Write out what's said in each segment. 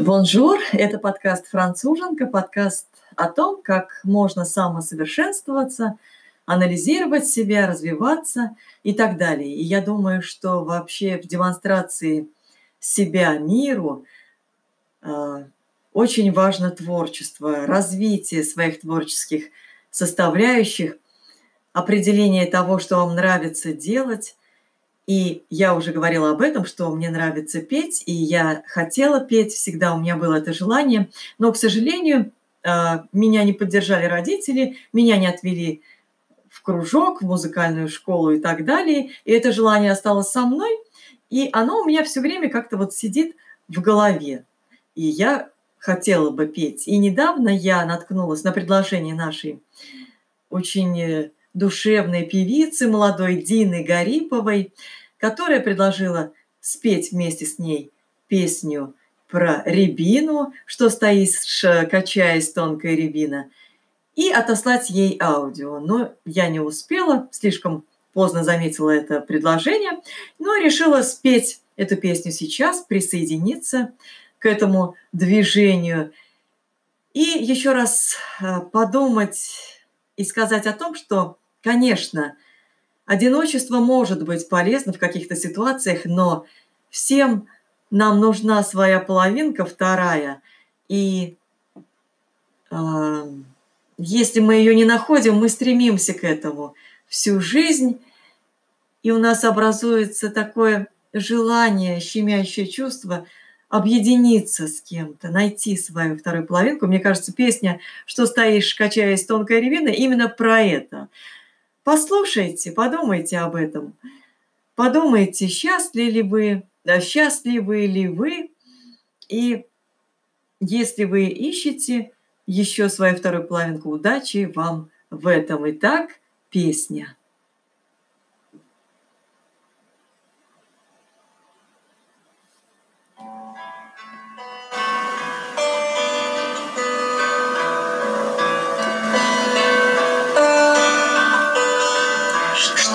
Bonjour, это подкаст «Француженка», подкаст о том, как можно самосовершенствоваться, анализировать себя, развиваться и так далее. И я думаю, что вообще в демонстрации себя миру э, очень важно творчество, развитие своих творческих составляющих, определение того, что вам нравится делать, и я уже говорила об этом, что мне нравится петь, и я хотела петь, всегда у меня было это желание, но, к сожалению, а, меня не поддержали родители, меня не отвели в кружок, в музыкальную школу и так далее. И это желание осталось со мной, и оно у меня все время как-то вот сидит в голове. И я хотела бы петь. И недавно я наткнулась на предложение нашей очень э, душевной певицы, молодой Дины Гариповой, которая предложила спеть вместе с ней песню про рябину, что стоишь, качаясь тонкая рябина, и отослать ей аудио. Но я не успела, слишком поздно заметила это предложение, но решила спеть эту песню сейчас, присоединиться к этому движению и еще раз э, подумать и сказать о том, что, конечно, Одиночество может быть полезно в каких-то ситуациях, но всем нам нужна своя половинка, вторая. И э, если мы ее не находим, мы стремимся к этому всю жизнь, и у нас образуется такое желание, щемящее чувство объединиться с кем-то, найти свою вторую половинку. Мне кажется, песня «Что стоишь, качаясь тонкая ревина» именно про это – Послушайте, подумайте об этом. Подумайте, счастливы ли вы, да, счастливы ли вы, и если вы ищете еще свою вторую половинку, удачи вам в этом. Итак, песня.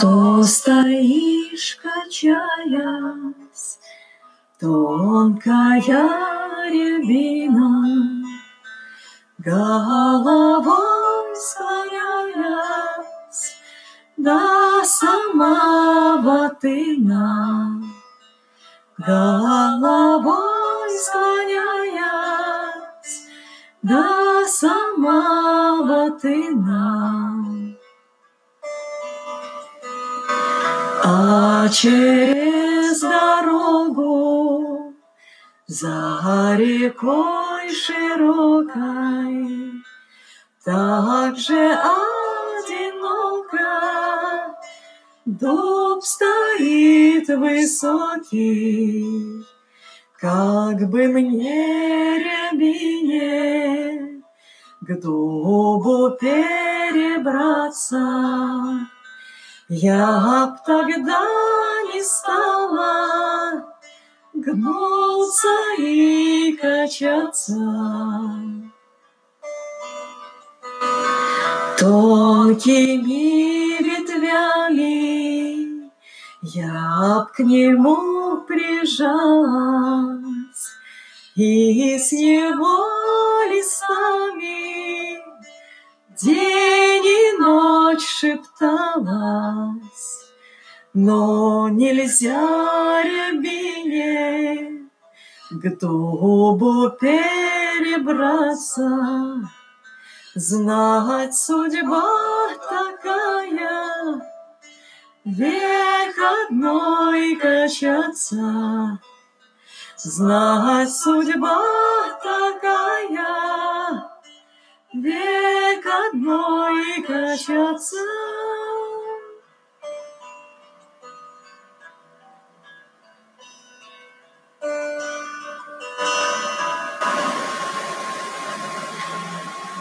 Что стоишь, качаясь, тонкая рябина, головой склоняясь до самого тына, головой склоняясь до самого тына. А через дорогу за рекой широкой так же одиноко дуб стоит высокий, как бы мне рябине к дубу перебраться. Я б тогда не стала гнуться и качаться. Тонкими ветвями я б к нему прижалась и с его листами день ночь шепталась, но нельзя рябине к дубу перебраться. Знать судьба такая, век одной качаться. Знать судьба такая, век одной качаться.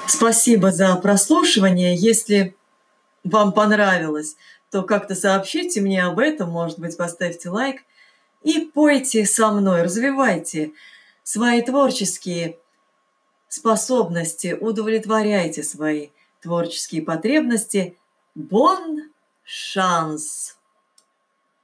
Спасибо за прослушивание. Если вам понравилось, то как-то сообщите мне об этом, может быть, поставьте лайк и пойте со мной, развивайте свои творческие способности, удовлетворяйте свои творческие потребности. Бон шанс!